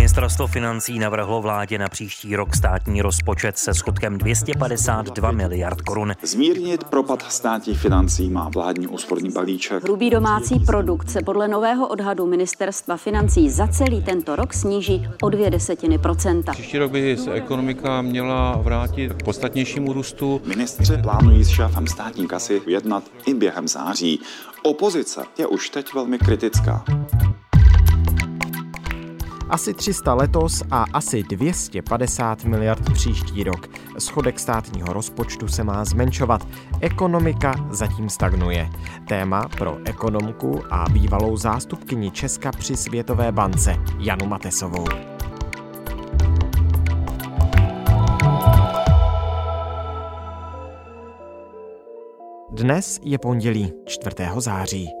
Ministerstvo financí navrhlo vládě na příští rok státní rozpočet se schodkem 252 miliard korun. Zmírnit propad státních financí má vládní úsporný balíček. Hrubý domácí produkt se podle nového odhadu ministerstva financí za celý tento rok sníží o dvě desetiny procenta. Příští rok by se ekonomika měla vrátit k podstatnějšímu růstu. Ministři plánují s šéfem státní kasy jednat i během září. Opozice je už teď velmi kritická. Asi 300 letos a asi 250 miliard příští rok. Schodek státního rozpočtu se má zmenšovat. Ekonomika zatím stagnuje. Téma pro ekonomku a bývalou zástupkyni Česka při Světové bance Janu Matesovou. Dnes je pondělí 4. září.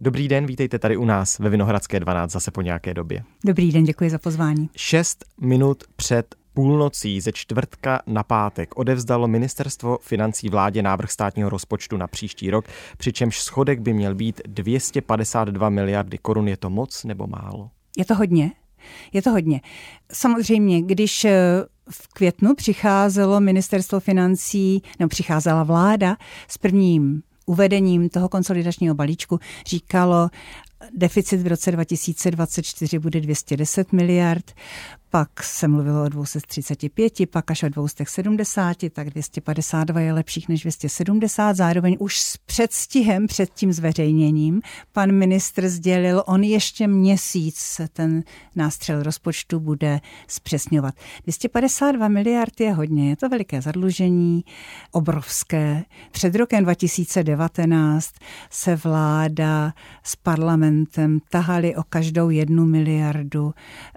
Dobrý den, vítejte tady u nás ve Vinohradské 12 zase po nějaké době. Dobrý den, děkuji za pozvání. Šest minut před půlnocí ze čtvrtka na pátek odevzdalo ministerstvo financí vládě návrh státního rozpočtu na příští rok, přičemž schodek by měl být 252 miliardy korun. Je to moc nebo málo? Je to hodně. Je to hodně. Samozřejmě, když eh, v květnu přicházelo ministerstvo financí, nebo přicházela vláda s prvním uvedením toho konsolidačního balíčku říkalo, deficit v roce 2024 bude 210 miliard, pak se mluvilo o 235, pak až o 270, tak 252 je lepších než 270. Zároveň už s předstihem před tím zveřejněním pan ministr sdělil, on ještě měsíc ten nástřel rozpočtu bude zpřesňovat. 252 miliard je hodně, je to veliké zadlužení, obrovské. Před rokem 2019 se vláda s parlamentem tahali o každou jednu miliardu,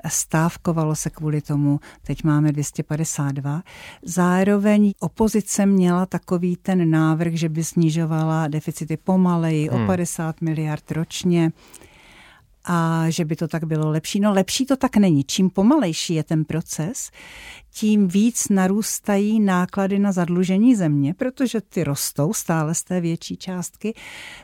stávkovalo se kvůli tomu, teď máme 252. Zároveň opozice měla takový ten návrh, že by snižovala deficity pomaleji hmm. o 50 miliard ročně a že by to tak bylo lepší. No lepší to tak není. Čím pomalejší je ten proces, tím víc narůstají náklady na zadlužení země, protože ty rostou stále z té větší částky.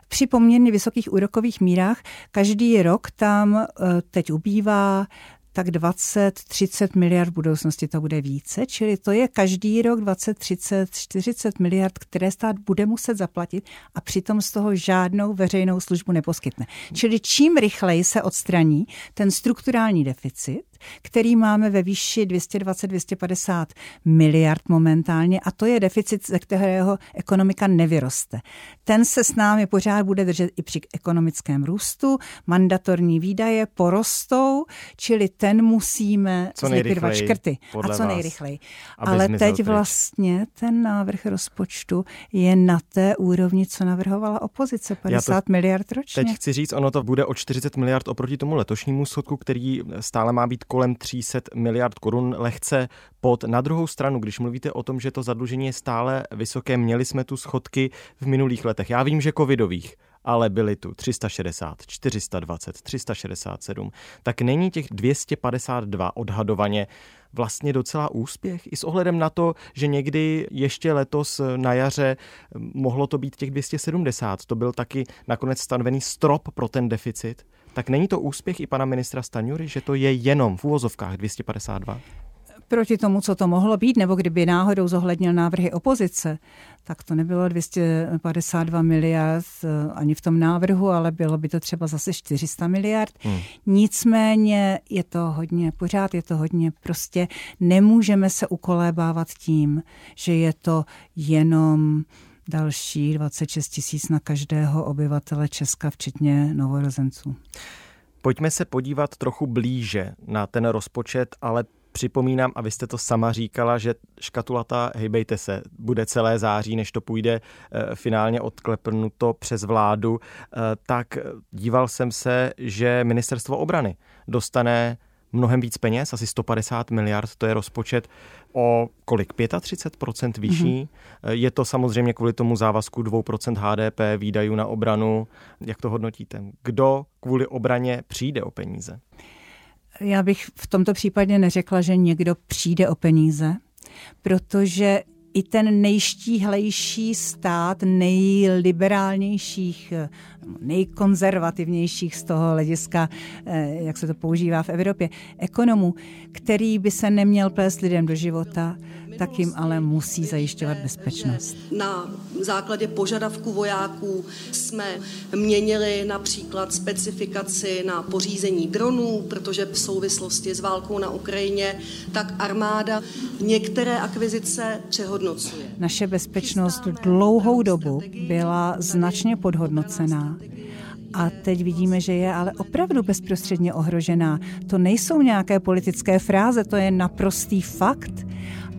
Při poměrně vysokých úrokových mírách každý rok tam eh, teď ubývá tak 20-30 miliard v budoucnosti to bude více, čili to je každý rok 20, 30, 40 miliard, které stát bude muset zaplatit a přitom z toho žádnou veřejnou službu neposkytne. Čili čím rychleji se odstraní ten strukturální deficit, který máme ve výši 220-250 miliard momentálně a to je deficit, ze kterého ekonomika nevyroste. Ten se s námi pořád bude držet i při ekonomickém růstu, mandatorní výdaje porostou, čili ten musíme co zlikvidovat škrty. A co nejrychleji. Ale teď pryč. vlastně ten návrh rozpočtu je na té úrovni, co navrhovala opozice, 50 to miliard ročně. Teď chci říct, ono to bude o 40 miliard oproti tomu letošnímu schodku, který stále má být kolem 300 miliard korun, lehce pod. Na druhou stranu, když mluvíte o tom, že to zadlužení je stále vysoké, měli jsme tu schodky v minulých letech. Já vím, že covidových, ale byly tu 360, 420, 367, tak není těch 252 odhadovaně vlastně docela úspěch i s ohledem na to, že někdy ještě letos na jaře mohlo to být těch 270. To byl taky nakonec stanovený strop pro ten deficit. Tak není to úspěch i pana ministra Staňury, že to je jenom v úvozovkách 252? proti tomu, co to mohlo být, nebo kdyby náhodou zohlednil návrhy opozice, tak to nebylo 252 miliard eh, ani v tom návrhu, ale bylo by to třeba zase 400 miliard. Hmm. Nicméně je to hodně, pořád je to hodně, prostě nemůžeme se ukolébávat tím, že je to jenom další 26 tisíc na každého obyvatele Česka, včetně novorozenců. Pojďme se podívat trochu blíže na ten rozpočet, ale připomínám, a vy jste to sama říkala, že škatulata, hejbejte se, bude celé září, než to půjde eh, finálně odklepnuto přes vládu, eh, tak díval jsem se, že ministerstvo obrany dostane mnohem víc peněz, asi 150 miliard, to je rozpočet o kolik? 35% vyšší. Mm-hmm. Je to samozřejmě kvůli tomu závazku 2% HDP výdajů na obranu. Jak to hodnotíte? Kdo kvůli obraně přijde o peníze? Já bych v tomto případě neřekla, že někdo přijde o peníze, protože i ten nejštíhlejší stát nejliberálnějších, nejkonzervativnějších z toho hlediska, eh, jak se to používá v Evropě, ekonomů, který by se neměl plést lidem do života, tak jim ale musí zajišťovat bezpečnost. Na základě požadavků vojáků jsme měnili například specifikaci na pořízení dronů, protože v souvislosti s válkou na Ukrajině tak armáda některé akvizice přehodnocuje. Naše bezpečnost dlouhou dobu byla značně podhodnocená. A teď vidíme, že je ale opravdu bezprostředně ohrožená. To nejsou nějaké politické fráze, to je naprostý fakt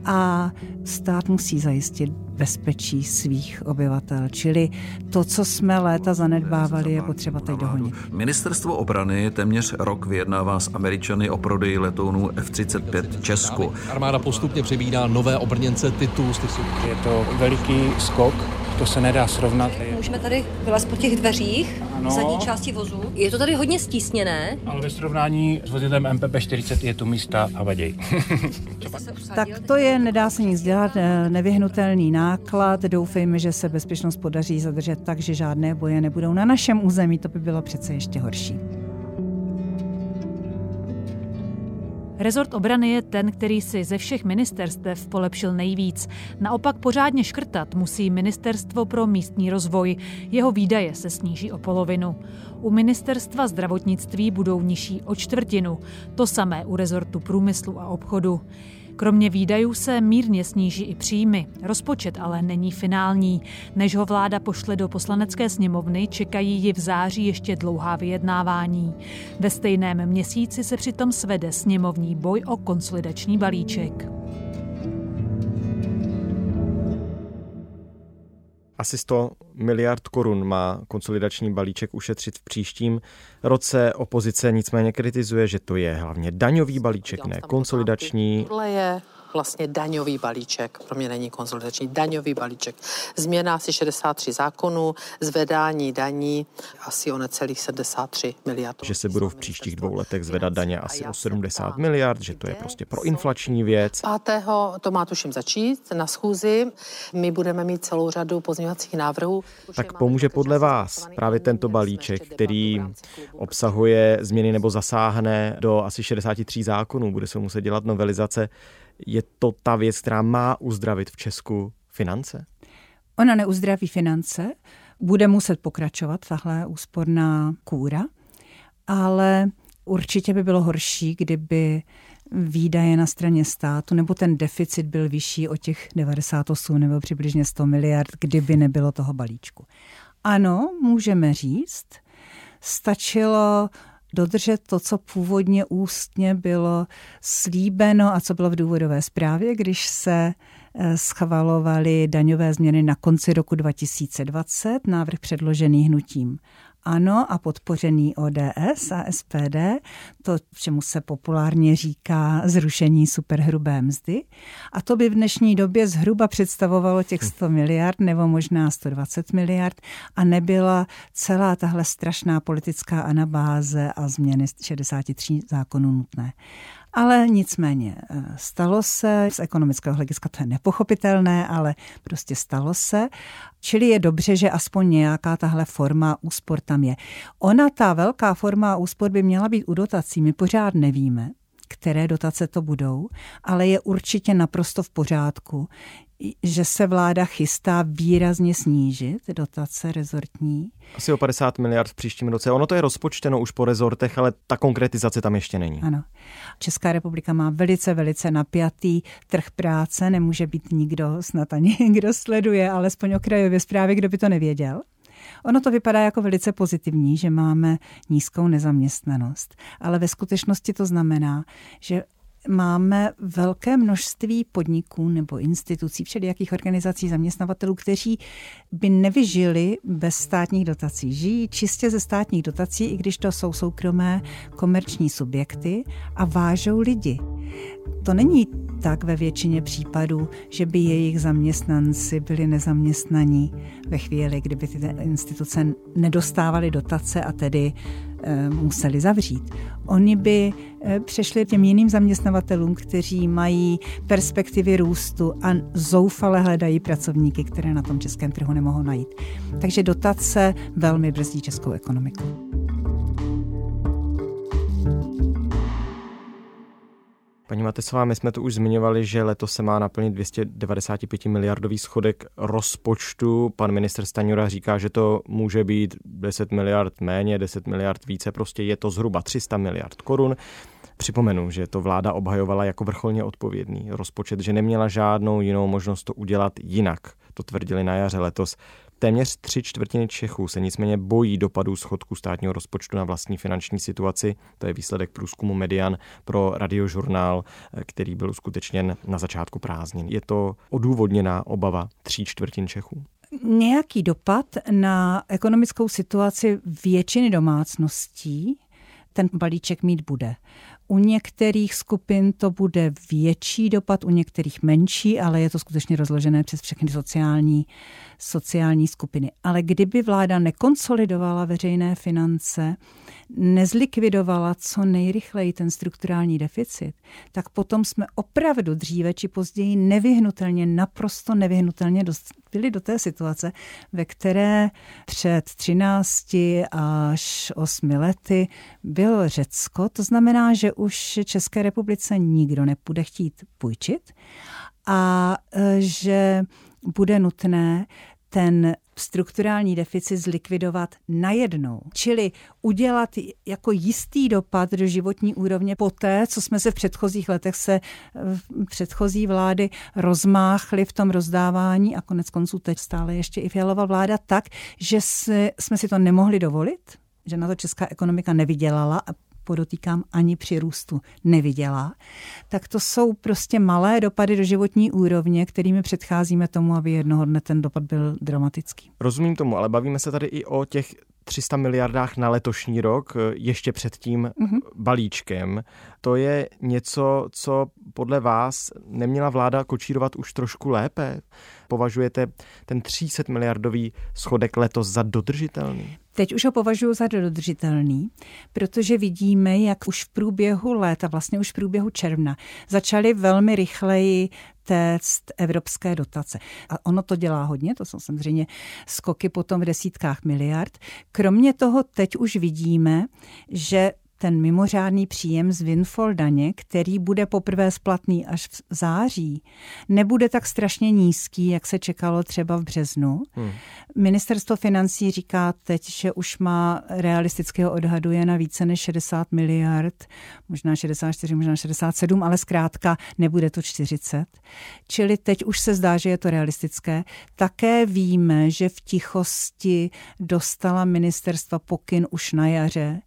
a stát musí zajistit bezpečí svých obyvatel. Čili to, co jsme léta zanedbávali, je potřeba teď dohonit. Ministerstvo obrany téměř rok vyjednává s Američany o prodeji letounů F-35 Česku. Armáda postupně přebídá nové obrněnce Titus. Je to veliký skok, to se nedá srovnat. Můžeme tady vylézt po těch dveřích, ano. zadní části vozu. Je to tady hodně stísněné. Ale ve srovnání s vozidlem MPP-40 je tu místa a vaděj. tak to je, nedá se nic dělat, eh, nevyhnutelný náklad. Doufejme, že se bezpečnost podaří zadržet tak, že žádné boje nebudou na našem území. To by bylo přece ještě horší. Rezort obrany je ten, který si ze všech ministerstev polepšil nejvíc. Naopak pořádně škrtat musí Ministerstvo pro místní rozvoj. Jeho výdaje se sníží o polovinu. U ministerstva zdravotnictví budou nižší o čtvrtinu. To samé u rezortu průmyslu a obchodu. Kromě výdajů se mírně sníží i příjmy. Rozpočet ale není finální. Než ho vláda pošle do poslanecké sněmovny, čekají ji v září ještě dlouhá vyjednávání. Ve stejném měsíci se přitom svede sněmovní boj o konsolidační balíček. Asi 100 miliard korun má konsolidační balíček ušetřit v příštím roce. Opozice nicméně kritizuje, že to je hlavně daňový balíček, ne konsolidační. Tohle je vlastně daňový balíček, pro mě není konsolidační, daňový balíček. Změna asi 63 zákonů, zvedání daní asi o necelých 73 miliard. Že se budou v příštích dvou letech zvedat daně asi o 70 miliard, že to je prostě pro inflační věc. 5. to má tuším začít na schůzi. My budeme mít celou řadu pozměňovacích návrhů. Tak pomůže podle vás právě tento balíček, který obsahuje změny nebo zasáhne do asi 63 zákonů, bude se muset dělat novelizace je to ta věc, která má uzdravit v Česku finance? Ona neuzdraví finance, bude muset pokračovat tahle úsporná kůra, ale určitě by bylo horší, kdyby výdaje na straně státu, nebo ten deficit byl vyšší o těch 98 nebo přibližně 100 miliard, kdyby nebylo toho balíčku. Ano, můžeme říct, stačilo dodržet to, co původně ústně bylo slíbeno a co bylo v důvodové zprávě, když se eh, schvalovaly daňové změny na konci roku 2020, návrh předložený hnutím ANO a podpořený ODS a SPD, to, čemu se populárně říká zrušení superhrubé mzdy. A to by v dnešní době zhruba představovalo těch 100 miliard nebo možná 120 miliard a nebyla celá tahle strašná politická anabáze a změny 63 zákonů nutné. Ale nicméně eh, stalo se, z ekonomického hlediska to je nepochopitelné, ale prostě stalo se. Čili je dobře, že aspoň nějaká tahle forma úspor tam je. Ona, ta velká forma úspor by měla být u dotací, my pořád nevíme které dotace to budou, ale je určitě naprosto v pořádku, že se vláda chystá výrazně snížit dotace rezortní. Asi o 50 miliard v příštím roce. Ono to je rozpočteno už po rezortech, ale ta konkretizace tam ještě není. Ano. Česká republika má velice, velice napjatý trh práce. Nemůže být nikdo, snad ani kdo sleduje, alespoň okrajově zprávy, kdo by to nevěděl. Ono to vypadá jako velice pozitivní, že máme nízkou nezaměstnanost, ale ve skutečnosti to znamená, že máme velké množství podniků nebo institucí, všelijakých organizací zaměstnavatelů, kteří by nevyžili bez státních dotací. Žijí čistě ze státních dotací, i když to jsou soukromé komerční subjekty a vážou lidi. To není tak ve většině případů, že by jejich zaměstnanci byli nezaměstnaní ve chvíli, kdyby ty instituce nedostávaly dotace a tedy museli zavřít. Oni by e, přešli těm jiným zaměstnavatelům, kteří mají perspektivy růstu a zoufale hledají pracovníky, které na tom českém trhu nemohou najít. Takže dotace velmi brzdí českou ekonomiku. Paní Matesová, my jsme tu už zmiňovali, že letos se má naplnit 295 miliardový schodek rozpočtu. Pan minister Staňura říká, že to může být 10 miliard méně, 10 miliard více, prostě je to zhruba 300 miliard korun. Připomenu, že to vláda obhajovala jako vrcholně odpovědný rozpočet, že neměla žádnou jinou možnost to udělat jinak. To tvrdili na jaře letos. Téměř tři čtvrtiny Čechů se nicméně bojí dopadů schodku státního rozpočtu na vlastní finanční situaci. To je výsledek průzkumu Median pro radiožurnál, který byl uskutečněn na začátku prázdnin. Je to odůvodněná obava tří čtvrtin Čechů? Nějaký dopad na ekonomickou situaci většiny domácností ten balíček mít bude. U některých skupin to bude větší dopad, u některých menší, ale je to skutečně rozložené přes všechny sociální, sociální skupiny. Ale kdyby vláda nekonsolidovala veřejné finance, nezlikvidovala co nejrychleji ten strukturální deficit, tak potom jsme opravdu dříve či později nevyhnutelně, naprosto nevyhnutelně dospěli do té situace, ve které před 13 až 8 lety bylo Řecko. To znamená, že už České republice nikdo nepůjde chtít půjčit a e, že bude nutné ten strukturální deficit zlikvidovat najednou. Čili udělat jako jistý dopad do životní úrovně poté, co jsme se v předchozích letech se v předchozí vlády rozmáchli v tom rozdávání a konec konců teď stále ještě i Fialová vláda tak, že jsme si to nemohli dovolit, že na to česká ekonomika nevydělala a podotýkám, ani při růstu neviděla, tak to jsou prostě malé dopady do životní úrovně, kterými předcházíme tomu, aby jednoho dne ten dopad byl dramatický. Rozumím tomu, ale bavíme se tady i o těch 300 miliardách na letošní rok, ještě před tím mm-hmm. balíčkem. To je něco, co podle vás neměla vláda kočírovat už trošku lépe? Považujete ten 300 miliardový schodek letos za dodržitelný? Teď už ho považuji za dodržitelný, protože vidíme, jak už v průběhu léta, vlastně už v průběhu června, začaly velmi rychleji téct evropské dotace. A ono to dělá hodně, to jsou samozřejmě skoky potom v desítkách miliard. Kromě toho teď už vidíme, že ten mimořádný příjem z windfall daně, který bude poprvé splatný až v září, nebude tak strašně nízký, jak se čekalo třeba v březnu. Hmm. Ministerstvo financí říká teď, že už má realistického odhadu je na více než 60 miliard, možná 64, možná 67, ale zkrátka nebude to 40. Čili teď už se zdá, že je to realistické. Také víme, že v tichosti dostala ministerstva pokyn už na jaře,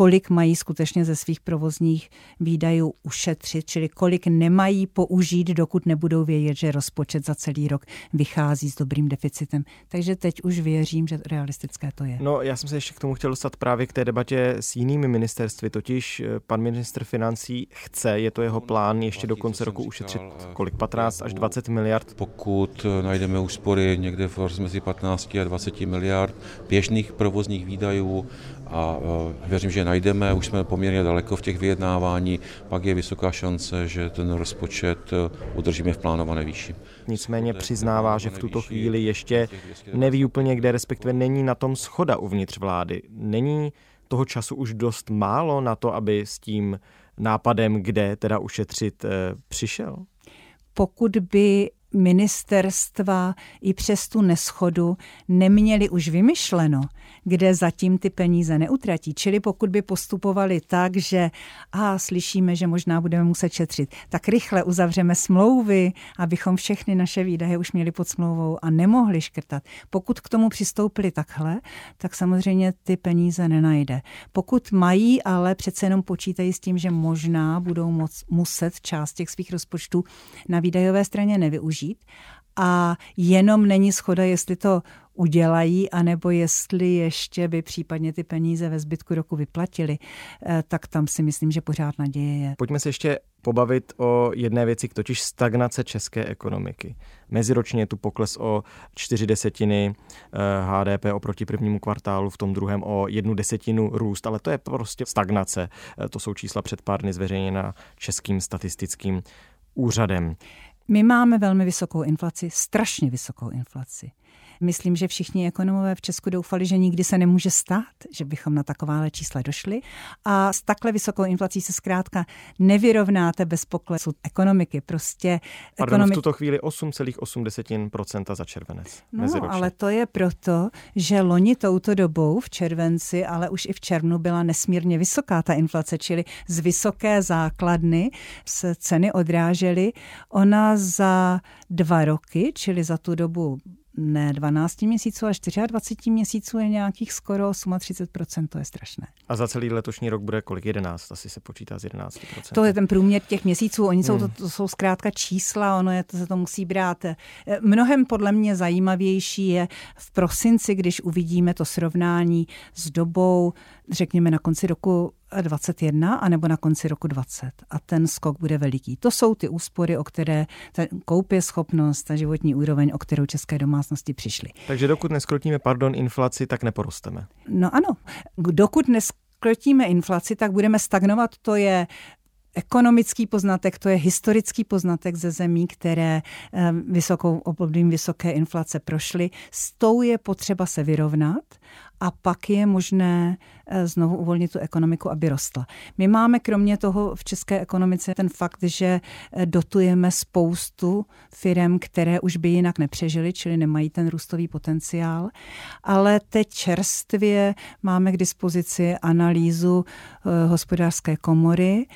kolik mají skutečně ze svých provozních výdajů ušetřit, čili kolik nemají použít, dokud nebudou vědět, že rozpočet za celý rok vychází s dobrým deficitem. Takže teď už věřím, že realistické to je. No, já jsem se ještě k tomu chtěl dostat právě k té debatě s jinými ministerstvy, totiž eh, pan ministr financí chce, je to jeho plán ještě do konce roku ušetřit kolik, 15 až 20 miliard? Pokud eh, najdeme úspory někde v mezi 15 a 20 miliard běžných provozních výdajů a eh, věřím, že najdeme, už jsme poměrně daleko v těch vyjednávání, pak je vysoká šance, že ten rozpočet eh, udržíme v plánované výši. Nicméně přiznává, že v tuto chvíli ještě neví úplně kde, respektive není na tom schoda uvnitř vlády. Není toho času už dost málo na to, aby s tím nápadem, kde teda ušetřit, eh, přišel? Pokud by ministerstva i přes tu neschodu neměli už vymyšleno, kde zatím ty peníze neutratí. Čili pokud by postupovali tak, že a slyšíme, že možná budeme muset šetřit, tak rychle uzavřeme smlouvy, abychom všechny naše výdaje už měli pod smlouvou a nemohli škrtat. Pokud k tomu přistoupili takhle, tak samozřejmě ty peníze nenajde. Pokud mají, ale přece jenom počítají s tím, že možná budou moc, muset část těch svých rozpočtů na výdajové straně nevyužít a jenom není schoda, jestli to udělají, anebo jestli ještě by případně ty peníze ve zbytku roku vyplatili, eh, tak tam si myslím, že pořád naděje je. Pojďme se ještě pobavit o jedné věci, totiž stagnace české ekonomiky. Meziročně je tu pokles o čtyři desetiny HDP eh, oproti prvnímu kvartálu, v tom druhém o jednu desetinu růst, ale to je prostě stagnace. Eh, to jsou čísla před pár dny zveřejněna Českým statistickým úřadem. My máme velmi vysokou inflaci, strašně vysokou inflaci. Myslím, že všichni ekonomové v Česku doufali, že nikdy se nemůže stát, že bychom na takováhle čísla došli. A s takhle vysokou inflací se zkrátka nevyrovnáte bez poklesu ekonomiky. Prostě Pardon, ekonomik... v tuto chvíli 8,8% za červenec. No, ale to je proto, že loni touto dobou v červenci, ale už i v červnu byla nesmírně vysoká ta inflace, čili z vysoké základny se ceny odrážely. Ona za dva roky, čili za tu dobu ne 12 měsíců, ale 24 měsíců je nějakých skoro 38%, to je strašné. A za celý letošní rok bude kolik? 11, asi se počítá z 11%. To je ten průměr těch měsíců, oni jsou, hmm. to, to jsou zkrátka čísla, ono je, to se to musí brát. Eh, mnohem podle mě zajímavější je v prosinci, když uvidíme to srovnání s dobou, řekněme na konci roku 21 anebo na konci roku 20 a ten skok bude veliký. To jsou ty úspory, o které ta koupě schopnost, ta životní úroveň, o kterou české domácnosti přišly. Takže dokud neskrotíme, pardon, inflaci, tak neporosteme. No ano, dokud neskrotíme inflaci, tak budeme stagnovat, to je ekonomický poznatek, to je historický poznatek ze zemí, které eh, vysokou obdobím vysoké inflace prošly. S tou je potřeba se vyrovnat a pak je možné eh, znovu uvolnit tu ekonomiku, aby rostla. My máme kromě toho v české ekonomice ten fakt, že eh, dotujeme spoustu firm, které už by jinak nepřežily, čili nemají ten růstový potenciál, ale teď čerstvě máme k dispozici analýzu hospodářské komory,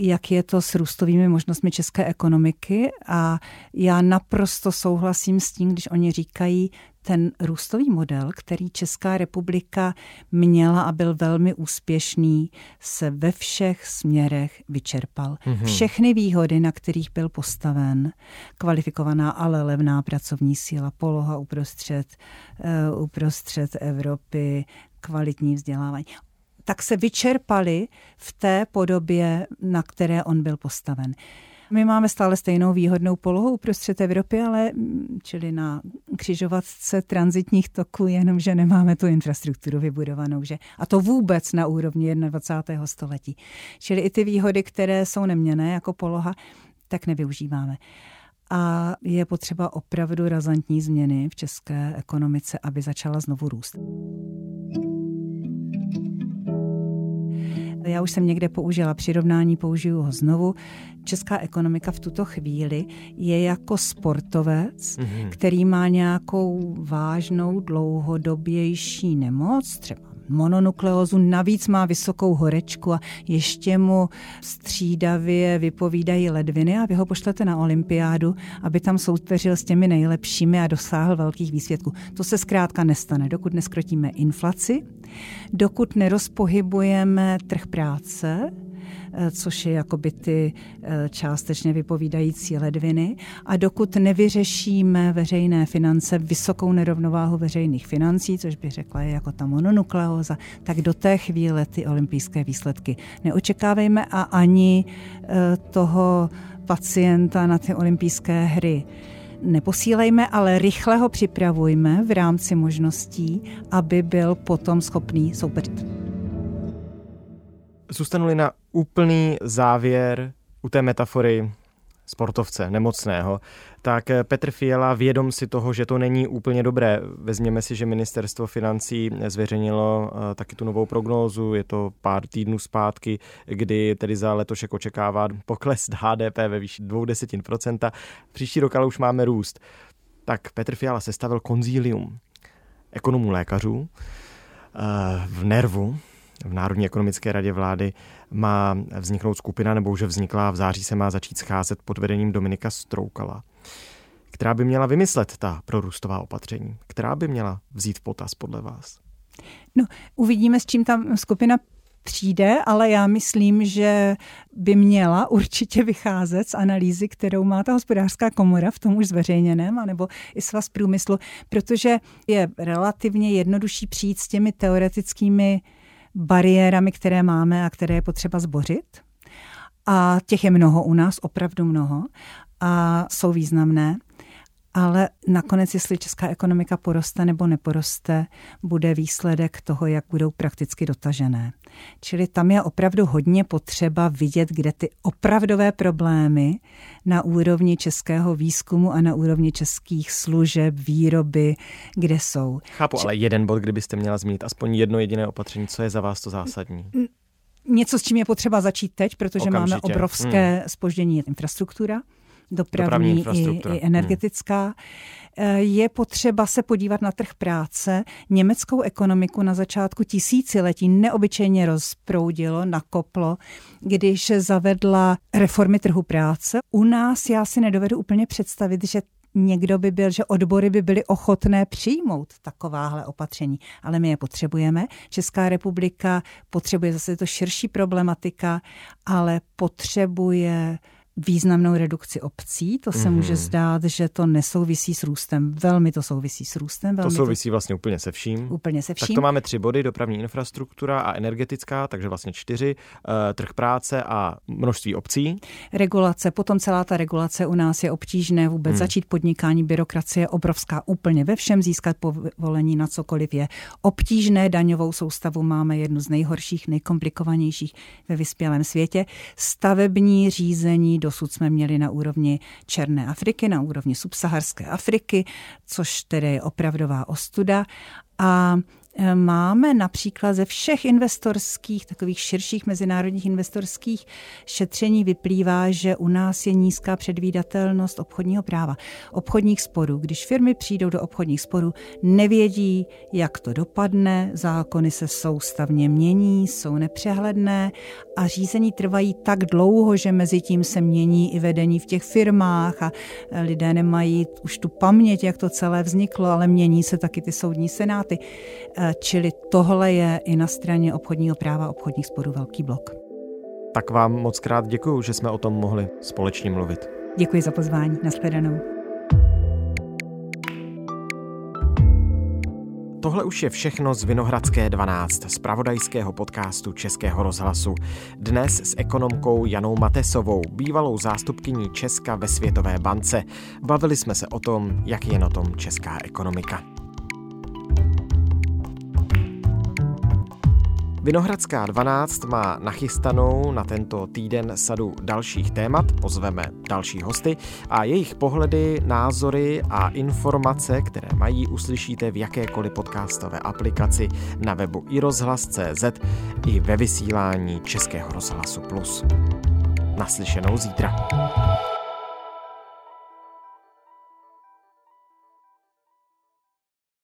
jak je to s růstovými možnostmi české ekonomiky a já naprosto souhlasím s tím, když oni říkají, ten růstový model, který Česká republika měla a byl velmi úspěšný, se ve všech směrech vyčerpal. Mm-hmm. Všechny výhody, na kterých byl postaven, kvalifikovaná, ale levná pracovní síla, poloha uprostřed, uh, uprostřed Evropy, kvalitní vzdělávání tak se vyčerpaly v té podobě, na které on byl postaven. My máme stále stejnou výhodnou polohu uprostřed Evropy, ale mm, čili na křižovatce transitních toků, jenomže nemáme tu infrastrukturu vybudovanou. Že? A to vůbec na úrovni 21. století. Čili i ty výhody, které jsou neměné jako poloha, tak nevyužíváme. A je potřeba opravdu razantní změny v české ekonomice, aby začala znovu růst. Já už jsem někde použila přirovnání, použiju ho znovu. Česká ekonomika v tuto chvíli je jako sportovec, mm-hmm. který má nějakou vážnou dlouhodobější nemoc, třeba mononukleózu, navíc má vysokou horečku a ještě mu střídavě vypovídají ledviny a vy ho pošlete na olympiádu, aby tam soupeřil s těmi nejlepšími a dosáhl velkých výsvědků. To se zkrátka nestane, dokud neskrotíme inflaci, dokud nerozpohybujeme trh práce, což je jakoby ty eh, částečně vypovídající ledviny. A dokud nevyřešíme veřejné finance, vysokou nerovnováhu veřejných financí, což bych řekla je jako ta mononukleóza, tak do té chvíle ty olympijské výsledky neočekávejme a ani eh, toho pacienta na ty olympijské hry neposílejme, ale rychle ho připravujme v rámci možností, aby byl potom schopný soupeřit. Zůstanu-li na úplný závěr u té metafory sportovce, nemocného, tak Petr Fiala vědom si toho, že to není úplně dobré. Vezměme si, že ministerstvo financí zveřejnilo eh, taky tu novou prognózu, je to pár týdnů zpátky, kdy tedy za letošek očekává pokles HDP ve výši 0,2%. Příští rok ale už máme růst. Tak Petr Fiala sestavil konzílium ekonomů lékařů eh, v Nervu, v Národní ekonomické radě vlády má vzniknout skupina, nebo už vznikla v září se má začít scházet pod vedením Dominika Stroukala, která by měla vymyslet ta prorůstová opatření, která by měla vzít v potaz podle vás. No, uvidíme, s čím ta skupina přijde, ale já myslím, že by měla určitě vycházet z analýzy, kterou má ta hospodářská komora v tom už zveřejněném, anebo i svaz průmyslu, protože je relativně jednodušší přijít s těmi teoretickými bariérami, které máme a které je potřeba zbořit. A těch je mnoho u nás, opravdu mnoho, a jsou významné ale nakonec, jestli česká ekonomika poroste nebo neporoste, bude výsledek toho, jak budou prakticky dotažené. Čili tam je opravdu hodně potřeba vidět, kde ty opravdové problémy na úrovni českého výzkumu a na úrovni českých služeb, výroby, kde jsou. Chápu, Č- ale jeden bod, kdybyste měla zmínit aspoň jedno jediné opatření, co je za vás to zásadní? Něco, s čím je potřeba začít teď, protože Okamžitě. máme obrovské hmm. spoždění infrastruktura dopravní, dopravní i, i energetická. Hmm. Je potřeba se podívat na trh práce. Německou ekonomiku na začátku tisíciletí neobyčejně rozproudilo, nakoplo, když zavedla reformy trhu práce. U nás já si nedovedu úplně představit, že někdo by byl, že odbory by byly ochotné přijmout takováhle opatření, ale my je potřebujeme. Česká republika potřebuje zase to širší problematika, ale potřebuje významnou redukci obcí. To se mm. může zdát, že to nesouvisí s růstem. Velmi to souvisí s růstem. Velmi to souvisí to... vlastně úplně se vším. Úplně se vším. Tak to máme tři body, dopravní infrastruktura a energetická, takže vlastně čtyři. Uh, trh práce a množství obcí. Regulace, potom celá ta regulace u nás je obtížné vůbec mm. začít podnikání, byrokracie obrovská úplně ve všem, získat povolení na cokoliv je obtížné. Daňovou soustavu máme jednu z nejhorších, nejkomplikovanějších ve vyspělém světě. Stavební řízení Dosud jsme měli na úrovni Černé Afriky, na úrovni subsaharské Afriky, což tedy je opravdová ostuda. A máme například ze všech investorských, takových širších mezinárodních investorských šetření vyplývá, že u nás je nízká předvídatelnost obchodního práva, obchodních sporů. Když firmy přijdou do obchodních sporů, nevědí, jak to dopadne, zákony se soustavně mění, jsou nepřehledné a řízení trvají tak dlouho, že mezi tím se mění i vedení v těch firmách a lidé nemají už tu paměť, jak to celé vzniklo, ale mění se taky ty soudní senáty. Eh, čili tohle je i na straně obchodního práva obchodních sporů velký blok. Tak vám moc krát děkuji, že jsme o tom mohli společně mluvit. Děkuji za pozvání. Naschledanou. Tohle už je všechno z Vinohradské 12, z pravodajského podcastu Českého rozhlasu. Dnes s ekonomkou Janou Matesovou, bývalou zástupkyní Česka ve Světové bance. Bavili jsme se o tom, jak je na tom česká ekonomika. Vinohradská 12 má nachystanou na tento týden sadu dalších témat, pozveme další hosty a jejich pohledy, názory a informace, které mají, uslyšíte v jakékoliv podcastové aplikaci na webu iRozhlas.cz i ve vysílání Českého rozhlasu Plus. Naslyšenou zítra.